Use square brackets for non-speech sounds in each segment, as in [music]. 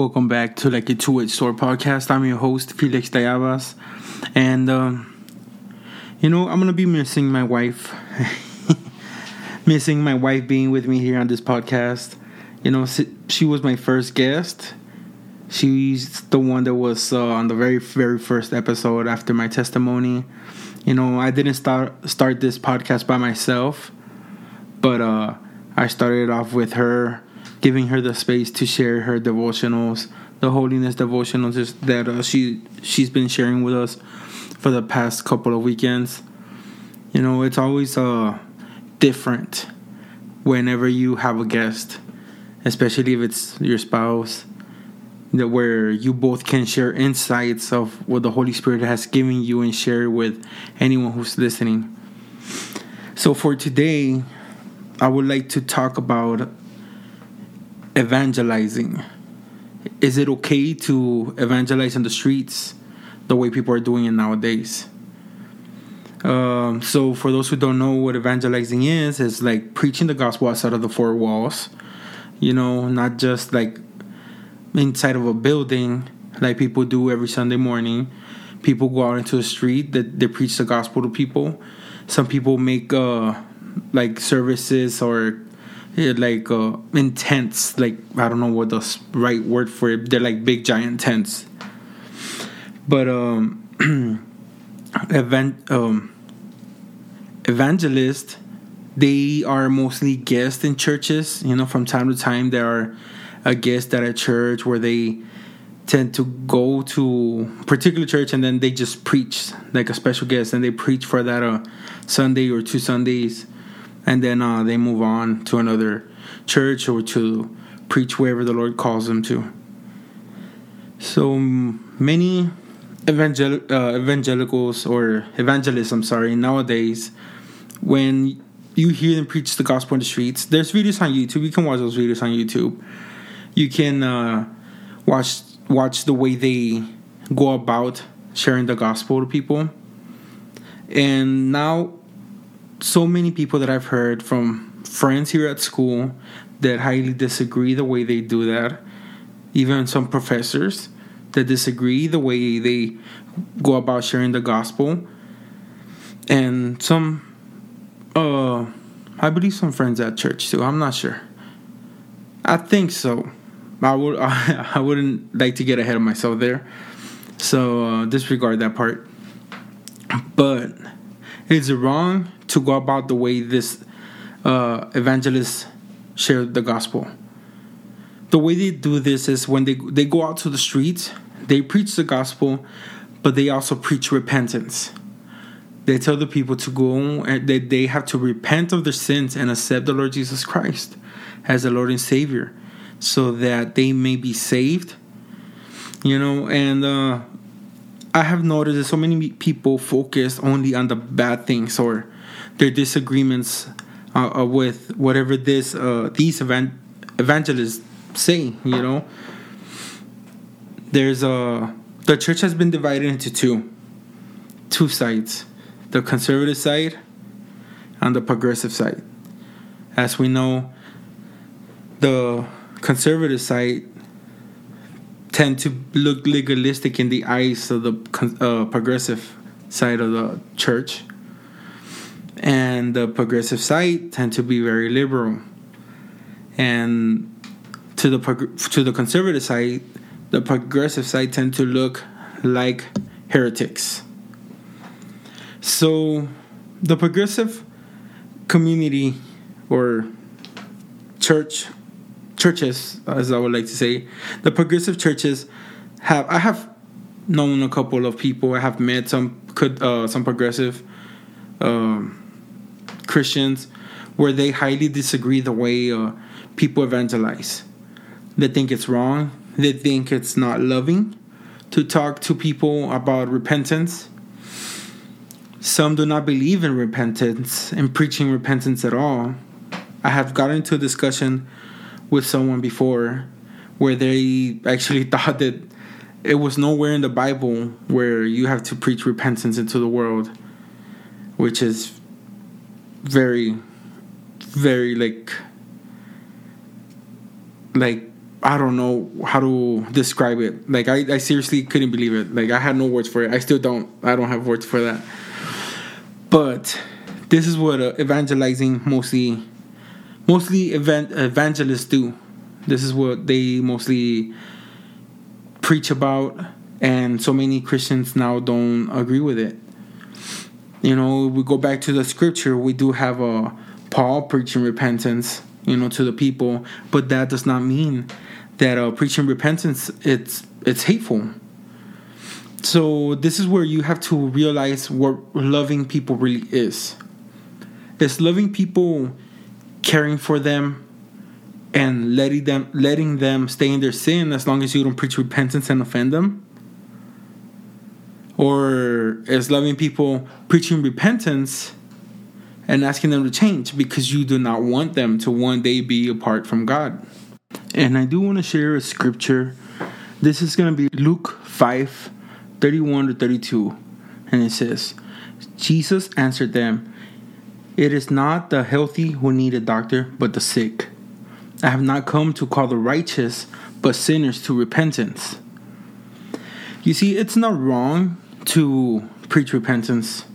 Welcome back to like a two-edged sword podcast. I'm your host Felix Tallabas, and um, you know I'm gonna be missing my wife, [laughs] missing my wife being with me here on this podcast. You know, she was my first guest. She's the one that was uh, on the very very first episode after my testimony. You know, I didn't start start this podcast by myself, but uh, I started off with her giving her the space to share her devotionals, the holiness devotionals that uh, she she's been sharing with us for the past couple of weekends. You know, it's always uh different whenever you have a guest, especially if it's your spouse, that where you both can share insights of what the Holy Spirit has given you and share with anyone who's listening. So for today, I would like to talk about evangelizing. Is it okay to evangelize in the streets the way people are doing it nowadays? Um, so, for those who don't know what evangelizing is, it's like preaching the gospel outside of the four walls. You know, not just like inside of a building like people do every Sunday morning. People go out into the street that they preach the gospel to people. Some people make uh, like services or like uh, intense. Like I don't know what the right word for it. They're like big giant tents. But um, [clears throat] event um, evangelists, they are mostly guests in churches. You know, from time to time there are a guest at a church where they tend to go to particular church and then they just preach like a special guest and they preach for that uh, Sunday or two Sundays and then uh, they move on to another church or to preach wherever the Lord calls them to. So many evangel- uh, evangelicals or evangelists, I'm sorry, nowadays, when you hear them preach the gospel in the streets, there's videos on YouTube. You can watch those videos on YouTube. You can uh, watch watch the way they go about sharing the gospel to people. And now so many people that I've heard from friends here at school that highly disagree the way they do that. Even some professors that disagree the way they go about sharing the gospel. And some uh I believe some friends at church too. I'm not sure. I think so. I would I, [laughs] I wouldn't like to get ahead of myself there. So uh, disregard that part. But is it wrong to go about the way this uh, evangelists share the gospel? The way they do this is when they they go out to the streets, they preach the gospel, but they also preach repentance. They tell the people to go and that they have to repent of their sins and accept the Lord Jesus Christ as the Lord and Savior, so that they may be saved. You know, and uh, I have noticed that so many people focus only on the bad things or their disagreements uh, uh, with whatever this uh, these event evangelists say. You know, there's a the church has been divided into two two sides, the conservative side and the progressive side. As we know, the conservative side tend to look legalistic in the eyes of the uh, progressive side of the church, and the progressive side tend to be very liberal. And to the to the conservative side, the progressive side tend to look like heretics. So, the progressive community or church churches, as I would like to say, the progressive churches have. I have known a couple of people. I have met some could uh, some progressive um, Christians where they highly disagree the way uh, people evangelize. They think it's wrong. They think it's not loving to talk to people about repentance. Some do not believe in repentance and preaching repentance at all. I have gotten into a discussion with someone before where they actually [laughs] thought that it was nowhere in the Bible where you have to preach repentance into the world, which is very, very like, like I don't know how to describe it. Like I, I seriously couldn't believe it. Like I had no words for it. I still don't. I don't have words for that. But this is what uh, evangelizing mostly, mostly event evangelists do. This is what they mostly preach about, and so many Christians now don't agree with it. You know, we go back to the scripture. We do have a Paul preaching repentance, you know, to the people, but that does not mean that uh, preaching repentance it's it's hateful. So this is where you have to realize what loving people really is. It's loving people, caring for them, and letting them letting them stay in their sin as long as you don't preach repentance and offend them. Or is loving people preaching repentance and asking them to change because you do not want them to one day be apart from God. And I do want to share a scripture. This is going to be Luke 5 31 to 32. And it says, Jesus answered them, It is not the healthy who need a doctor, but the sick. I have not come to call the righteous, but sinners to repentance. You see, it's not wrong to preach repentance.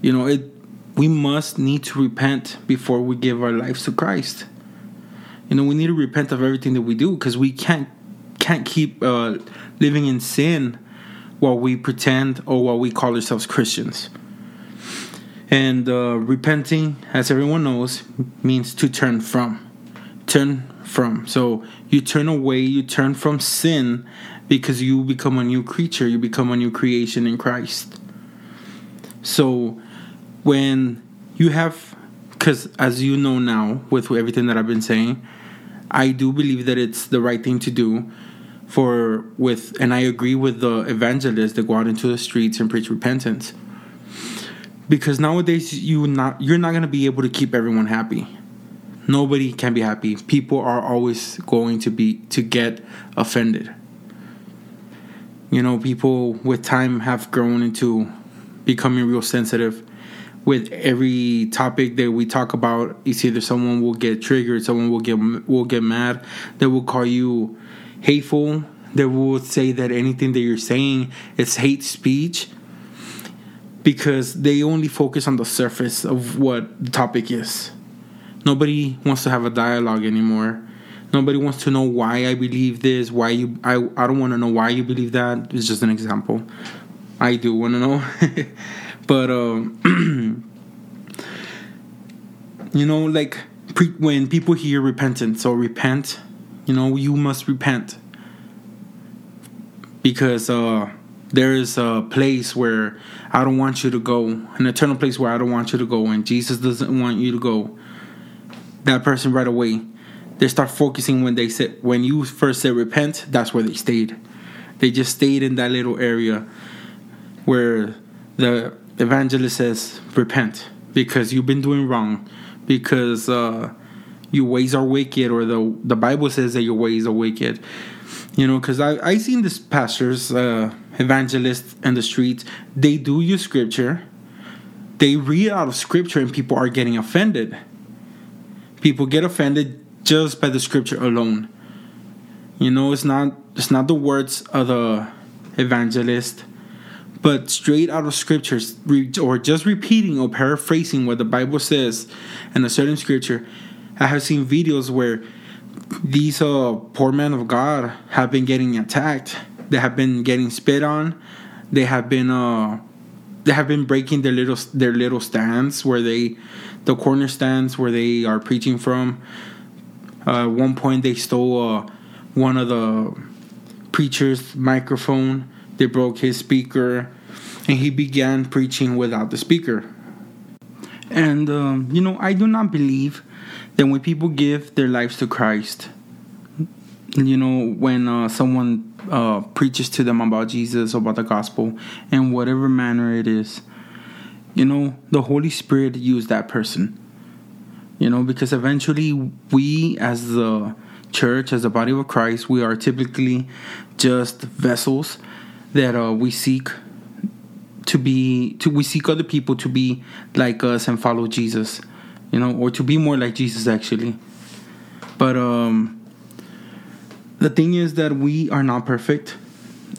You know, it we must need to repent before we give our lives to Christ. You know, we need to repent of everything that we do because we can't can't keep uh, living in sin while we pretend or while we call ourselves Christians. And uh, repenting, as everyone knows, means to turn from. Turn from. So you turn away, you turn from sin because you become a new creature, you become a new creation in Christ. So when you have, because as you know now, with everything that I've been saying, I do believe that it's the right thing to do for with and I agree with the evangelists that go out into the streets and preach repentance. Because nowadays you not you're not gonna be able to keep everyone happy. Nobody can be happy. People are always going to be to get offended. You know, people with time have grown into becoming real sensitive with every topic that we talk about it's either someone will get triggered someone will get will get mad they will call you hateful they will say that anything that you're saying is hate speech because they only focus on the surface of what the topic is. Nobody wants to have a dialogue anymore. Nobody wants to know why i believe this why you i, I don't want to know why you believe that. It's just an example. I do want to know. [laughs] But um, [clears throat] you know, like pre- when people hear repentance or repent, you know, you must repent. Because uh, there is a place where I don't want you to go, an eternal place where I don't want you to go, and Jesus doesn't want you to go. That person right away, they start focusing when they said when you first said repent. That's where they stayed. They just stayed in that little area where the evangelist says, repent because you've been doing wrong, because uh, your ways are wicked, or the the Bible says that your ways are wicked. You know, because I I seen this pastors, uh, evangelists in the streets. They do use scripture. They read out of scripture, and people are getting offended. People get offended just by the scripture alone. You know, it's not it's not the words of the evangelist but straight out of scriptures or just repeating or paraphrasing what the Bible says in a certain scripture. I have seen videos where these uh, poor men of God have been getting attacked. They have been getting spit on. They have been uh, they have been breaking their little their little stands where they the corner stands where they are preaching from. Uh, at one point, they stole uh, one of the preacher's microphone they broke his speaker, and he began preaching without the speaker. And, um, you know, I do not believe that when people give their lives to Christ, you know, when uh, someone uh, preaches to them about Jesus, about the gospel, in whatever manner it is, you know, the Holy Spirit used that person. You know, because eventually we, as the church, as the body of Christ, we are typically just vessels that uh, we seek to be to we seek other people to be like us and follow Jesus, you know, or to be more like Jesus actually. But um the thing is that we are not perfect.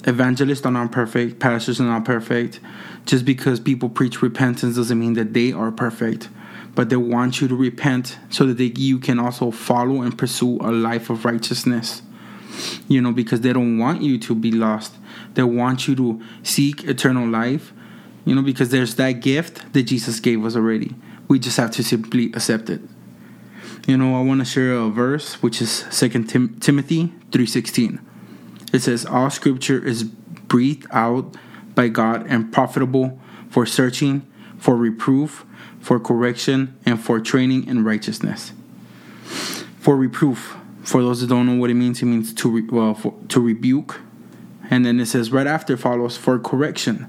Evangelists are not perfect. Pastors are not perfect. Just because people preach repentance doesn't mean that they are perfect. But they want you to repent so that they, you can also follow and pursue a life of righteousness. You know, because they don't want you to be lost. They want you to seek eternal life. You know, because there's that gift that Jesus gave us already. We just have to simply accept it. You know, I want to share a verse which is Second Tim- Timothy 3:16. It says all scripture is breathed out by God and profitable for searching, for reproof, for correction, and for training in righteousness. For reproof, for those that don't know what it means, it means to re- well for, to rebuke, and then it says right after follows for correction.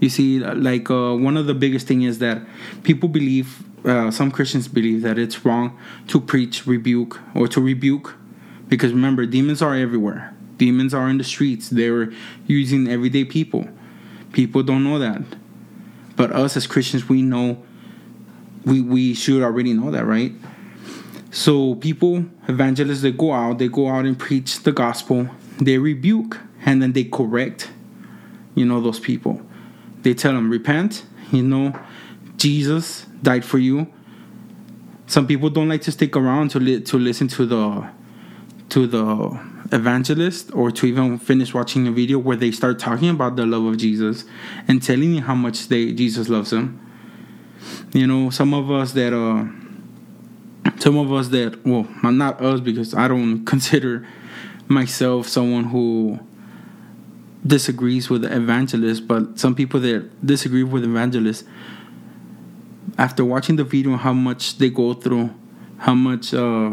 You see, like uh, one of the biggest thing is that people believe uh, some Christians believe that it's wrong to preach rebuke or to rebuke because remember demons are everywhere. Demons are in the streets. They're using everyday people. People don't know that. But us as christians we know we we should already know that right? So people evangelists they go out they go out and preach the gospel. They rebuke and then they correct you know those people they tell them repent you know jesus died for you. Some people don't like to stick around to li- to listen to the to the evangelist or to even finish watching a video where they start talking about the love of Jesus and telling you how much they Jesus loves them. You know, some of us that uh some of us that well, not us because I don't [laughs] consider myself someone who disagrees with the evangelist, but some people that disagree with evangelists after watching the video how much they go through how much uh,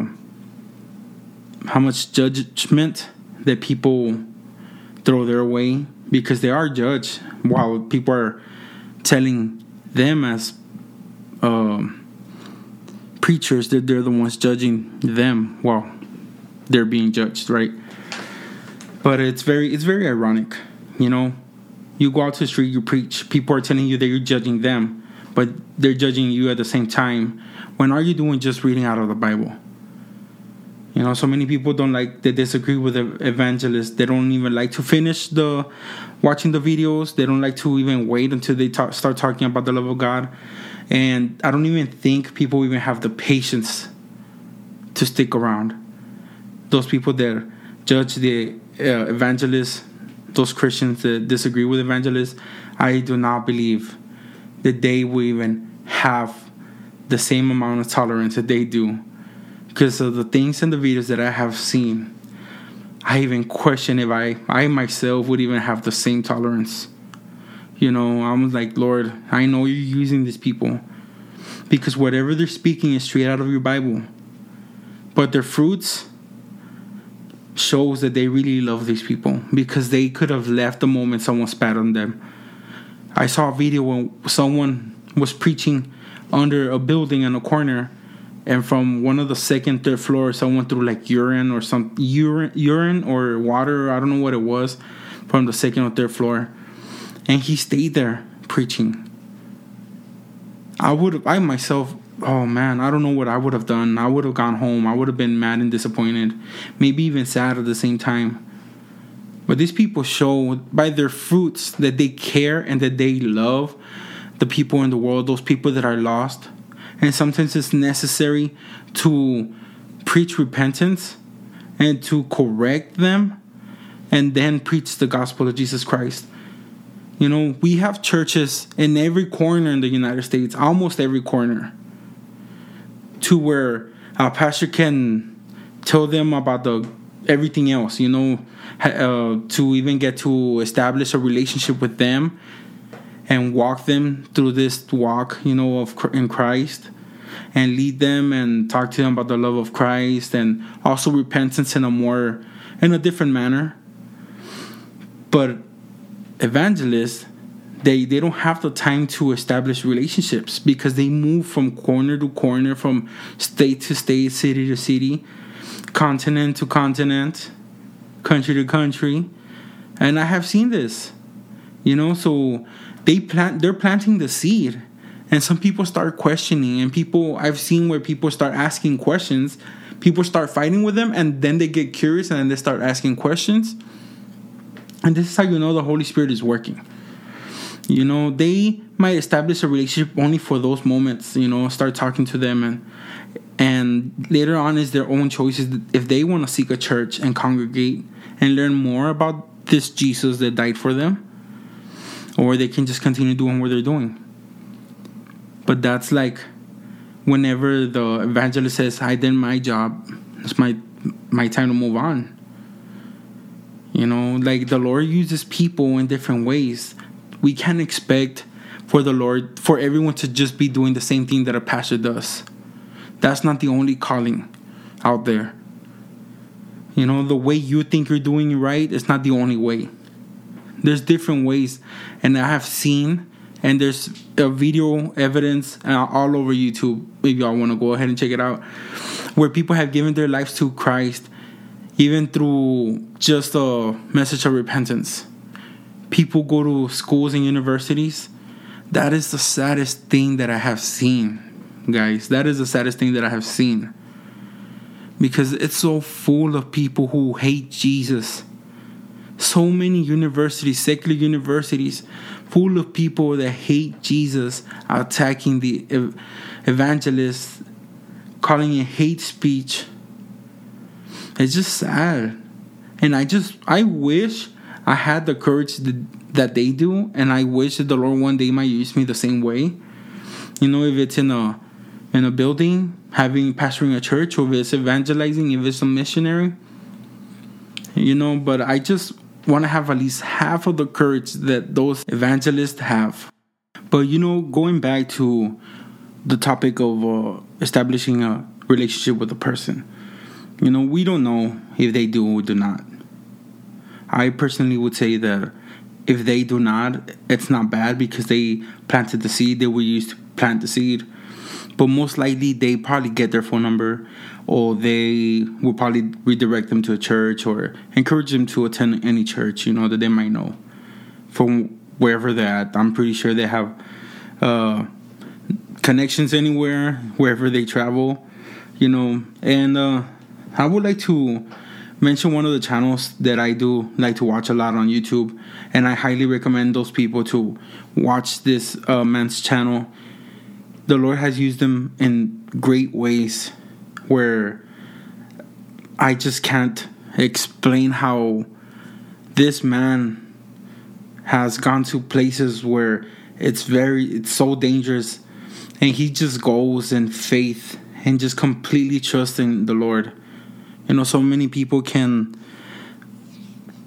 how much judgment that people throw their way because they are judged while people are telling them as uh, preachers that they're the ones judging them while they're being judged right but it's very it's very ironic you know you go out to the street you preach people are telling you that you're judging them but they're judging you at the same time. When are you doing just reading out of the Bible? You know, so many people don't like they disagree with the evangelists. They don't even like to finish the watching the videos. They don't like to even wait until they talk, start talking about the love of God. And I don't even think people even have the patience to stick around. Those people that judge the uh, evangelists, those Christians that disagree with evangelists, I do not believe that they will even have the same amount of tolerance that they do because of the things and the videos that I have seen. I even question if I, I myself would even have the same tolerance. You know, I'm like, Lord, I know you're using these people because whatever they're speaking is straight out of your Bible. But their fruits shows that they really love these people because they could have left the moment someone spat on them I saw a video when someone was preaching under a building in a corner, and from one of the second, third floors, someone threw like urine or some urine, urine or water. I don't know what it was, from the second or third floor, and he stayed there preaching. I would, I myself, oh man, I don't know what I would have done. I would have gone home. I would have been mad and disappointed, maybe even sad at the same time. But these people show by their fruits that they care and that they love the people in the world, those people that are lost. And sometimes it's necessary to preach repentance and to correct them and then preach the gospel of Jesus Christ. You know, we have churches in every corner in the United States, almost every corner, to where a pastor can tell them about the everything else, you know, uh, to even get to establish a relationship with them and walk them through this walk, you know, of in Christ and lead them and talk to them about the love of Christ and also repentance in a more in a different manner. But evangelists they they don't have the time to establish relationships because they move from corner to corner from state to state city to city continent to continent, country to country, and I have seen this. You know, so they plant they're planting the seed. And some people start questioning and people I've seen where people start asking questions. People start fighting with them and then they get curious and then they start asking questions. And this is how you know the holy spirit is working you know they might establish a relationship only for those moments you know start talking to them and and later on is their own choices. If they want to seek a church and congregate and learn more about this jesus that died for them or they can just continue doing what they're doing. But that's like whenever the evangelist says i did my job it's my my time to move on. You know like the lord uses people in different ways we can't expect for the lord for everyone to just be doing the same thing that a pastor does. That's not the only calling out there. You know the way you think you're doing it right is not the only way. There's different ways and i have seen and there's a video evidence uh, all over youtube if y'all want to go ahead and check it out where people have given their lives to christ even through just a message of repentance people go to schools and universities that is the saddest thing that i have seen guys that is the saddest thing that i have seen because it's so full of people who hate jesus so many universities, secular universities, full of people that hate Jesus, attacking the ev- evangelists, calling it hate speech. It's just sad. And I just, I wish I had the courage that, they do, and I wish that the Lord one day might use me the same way. You know, if it's in a in a building, having pastoring a church, or if it's evangelizing, if it's a missionary, you know. But I just want to have at least half of the courage that those evangelists have. But you know, going back to the topic of uh, establishing a relationship with a person, you know, we don't know if they do or do not. I personally would say that if they do not, it's not bad because they planted the seed, they were used to plant the seed. But most likely, they probably get their phone number or they will probably redirect them to a church or encourage them to attend any church, you know, that they might know from wherever they're at. I'm pretty sure they have uh, connections anywhere, wherever they travel, you know. And uh, I would like to mention one of the channels that I do like to watch a lot on YouTube, and I highly recommend those people to watch this uh, man's channel. The Lord has used them in great ways where I just can't explain how this man has gone to places where it's very it's so dangerous and he just goes in faith and just completely trusting the Lord. You know, so many people can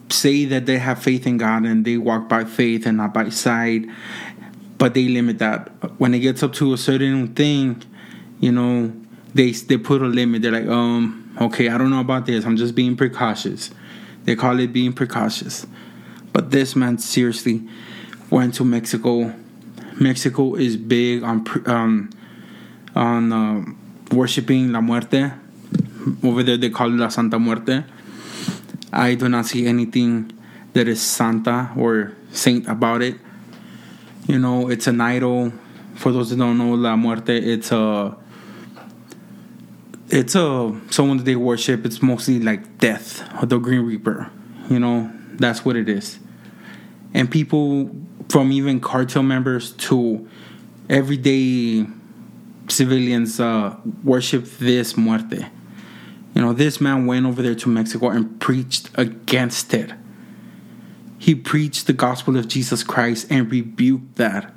say that they have faith in God and they walk by faith and not by sight, but they limit that. When it gets up to a certain thing, you know, they they put a limit. They're like, um, okay, I don't know about this. I'm just being precautious. They call it being precautious. But this man seriously went to Mexico. Mexico is big on um, on uh, worshiping La Muerte. Over there, they call it La Santa Muerte. I do not see anything that is Santa or saint about it. You know, it's an idol. For those that don't know, La Muerte, it's a it's a someone that they worship. It's mostly like death or the Green Reaper. You know, that's what it is. And people from even cartel members to everyday civilians uh, worship this muerte. You know, this man went over there to Mexico and preached against it. He preached the gospel of Jesus Christ and rebuked that.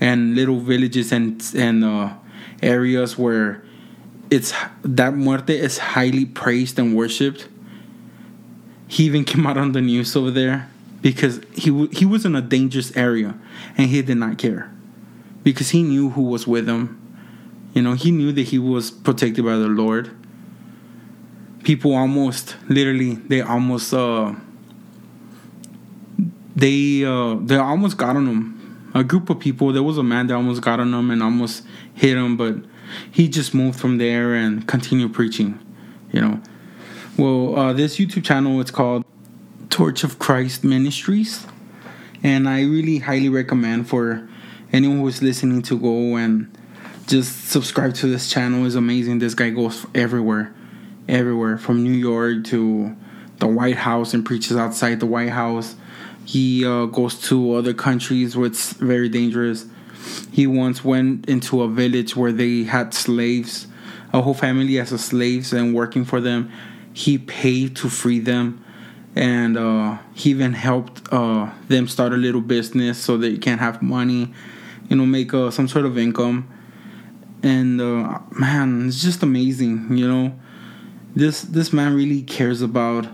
And little villages and and uh, areas where it's that muerte is highly praised and worshipped. He even [laughs] came out on the news over there because he he was in a dangerous area and he did not care because he knew who was with him. You know, he knew that he was protected by the Lord. People almost literally they almost uh they uh they almost got on him. A group of people, there was a man that almost got on him and almost hit him, but he just moved from there and continued preaching, you know. Well, uh, this YouTube channel it's called Torch of Christ Ministries, and I really highly recommend for anyone who is listening to go and just subscribe to this channel. is amazing. This guy goes everywhere. Everywhere from New York to the White House and preaches outside the White House. He uh, goes to other countries where it's very dangerous. He once went into a village where they had slaves, a whole family as slaves and working for them. He paid to free them, and uh, he even helped uh, them start a little business so they can have money, you know, make uh, some sort of income. And uh, man, it's just amazing, you know. This this man really cares about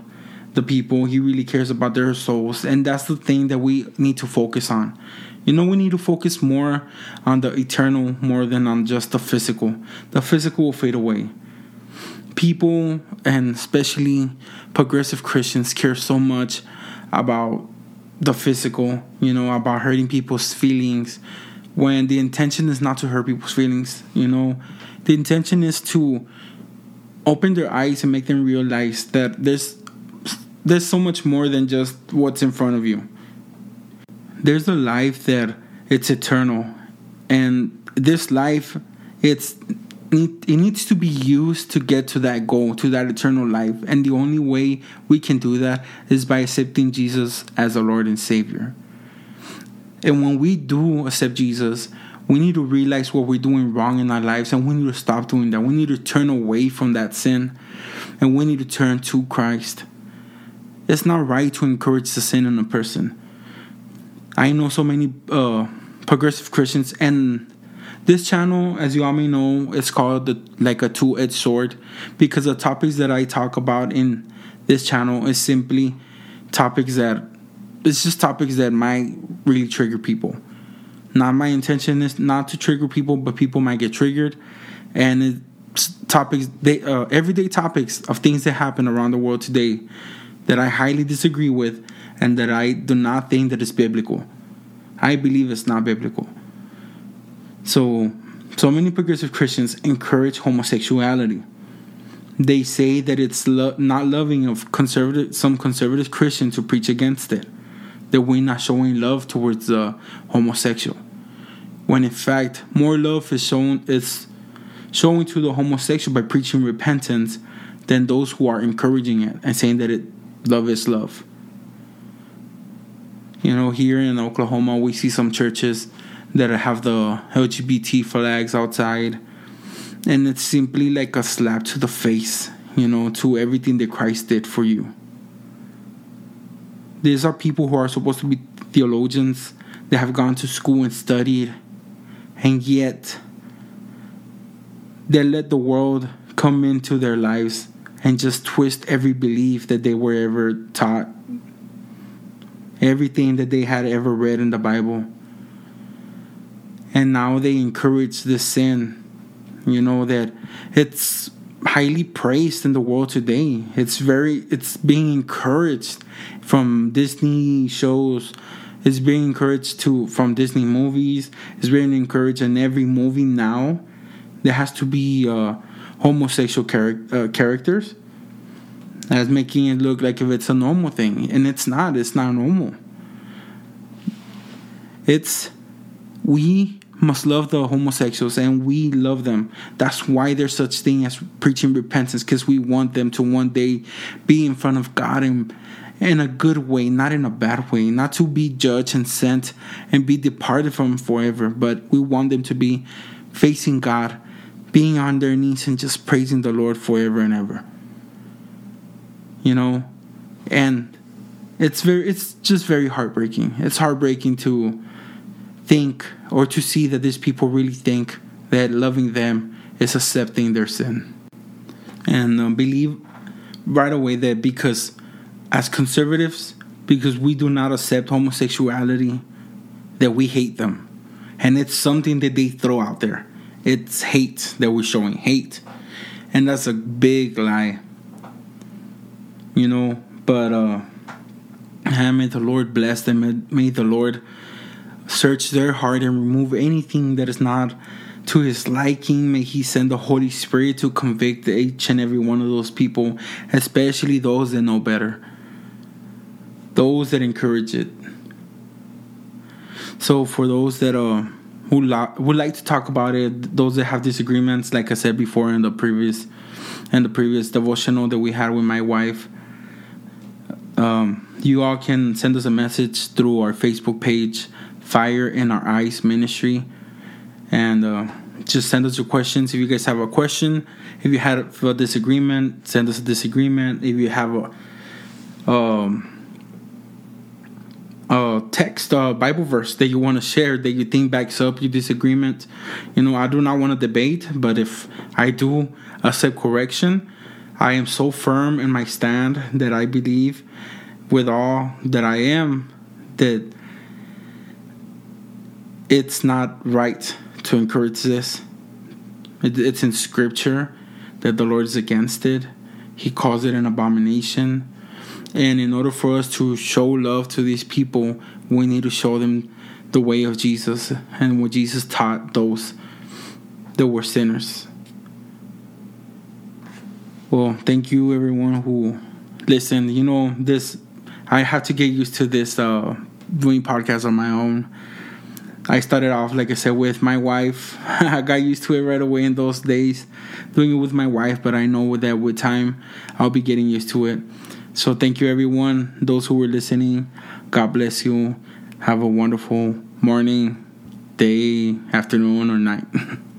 the people. He really cares about their souls, and that's the thing that we need to focus on. You know, we need to focus more on the eternal more than on just the physical. The physical will fade away. People, and especially progressive Christians, care so much about the physical, you know, about hurting people's feelings when the intention is not to hurt people's feelings, you know. The intention is to open their eyes and make them realize that there's there's so much more than just what's in front of you. There's a life that it's eternal, and this life, it's it needs to be used to get to that goal, to that eternal life. And the only way we can do that is by accepting Jesus as our Lord and Savior. And when we do accept Jesus, we need to realize what we're doing wrong in our lives and we need to stop doing that. We need to turn away from that sin and we need to turn to Christ. It's not right to encourage the sin in a person. I know so many uh, progressive Christians, and this channel, as you all may know, is called the, like a two-edged sword because the topics that I talk about in this channel is simply topics that it's just topics that might really trigger people. Not my intention is not to trigger people, but people might get triggered, and topics they uh, everyday topics of things that happen around the world today that I highly disagree with and that I do not think that is biblical. I believe it's not biblical. So, so many progressive Christians encourage homosexuality. They say that it's lo- not loving of conservative some conservative Christians to preach against it. That we're not showing love towards the homosexual. When in fact, more love is shown is showing to the homosexual by preaching repentance than those who are encouraging it and saying that it love is love. You know, here in Oklahoma, we see some churches that have the LGBT flags outside, and it's simply like a slap to the face, you know, to everything that Christ did for you. These are people who are supposed to be theologians. That have gone to school and studied, and yet they let the world come into their lives and just twist every belief that they were ever taught, everything that they had ever read in the Bible. And now they encourage this sin, you know, that it's highly praised in the world today. It's very, it's being encouraged from Disney shows. It's being encouraged to from Disney movies. It's being encouraged in every movie now. There has to be uh, homosexual char- uh, characters That's making it look like if it's a normal thing and it's not it's not normal it's we must love the homosexuals and we love them that's why there's such thing as preaching repentance because we want them to one day be in front of god and in a good way not in a bad way not to be judged and sent and be departed from forever but we want them to be facing god being on their knees and just praising the Lord forever and ever. You know, and it's very it's just very heartbreaking. It's heartbreaking to think or to see that these people really think that loving them is accepting their sin. And uh, believe right away that because as conservatives, because we do not accept homosexuality, that we hate them. And it's something that they throw out there. It's hate that we're showing hate. And that's a big lie. You know, but uh may the Lord bless them. May the Lord search their heart and remove anything that is not to his liking. May he send the Holy Spirit to convict each and every one of those people, especially those that know better, those that encourage it. So, for those that uh, who lo- would like to talk about it, those that have disagreements, like I said before in the previous in the previous devotional that we had with my wife, um, you all can send us a message through our Facebook page, Fire in Our Eyes Ministry, and uh, just send us your questions. If you guys have a question, if you had a disagreement, send us a disagreement. If you have a um, text, a Bible verse that you want to share that you think backs up your disagreement, you know, I do not want to debate, but if I do accept correction, I am so firm in my stand that I believe with all that I am that it's not right to encourage this. it's in scripture that the Lord is against it. He calls it an abomination. And in order for us to show love to these people, we need to show them the way of Jesus and what Jesus taught those that were sinners. Well, thank you everyone who listened. You know, this I have to get used to this uh doing podcasts on my own. I started off like I said with my wife. [laughs] I got used to it right away in those days doing it with my wife, but I know that with time I'll be getting used to it. So thank you everyone, those who were listening. God bless you. Have a wonderful morning, day, afternoon or night. [laughs]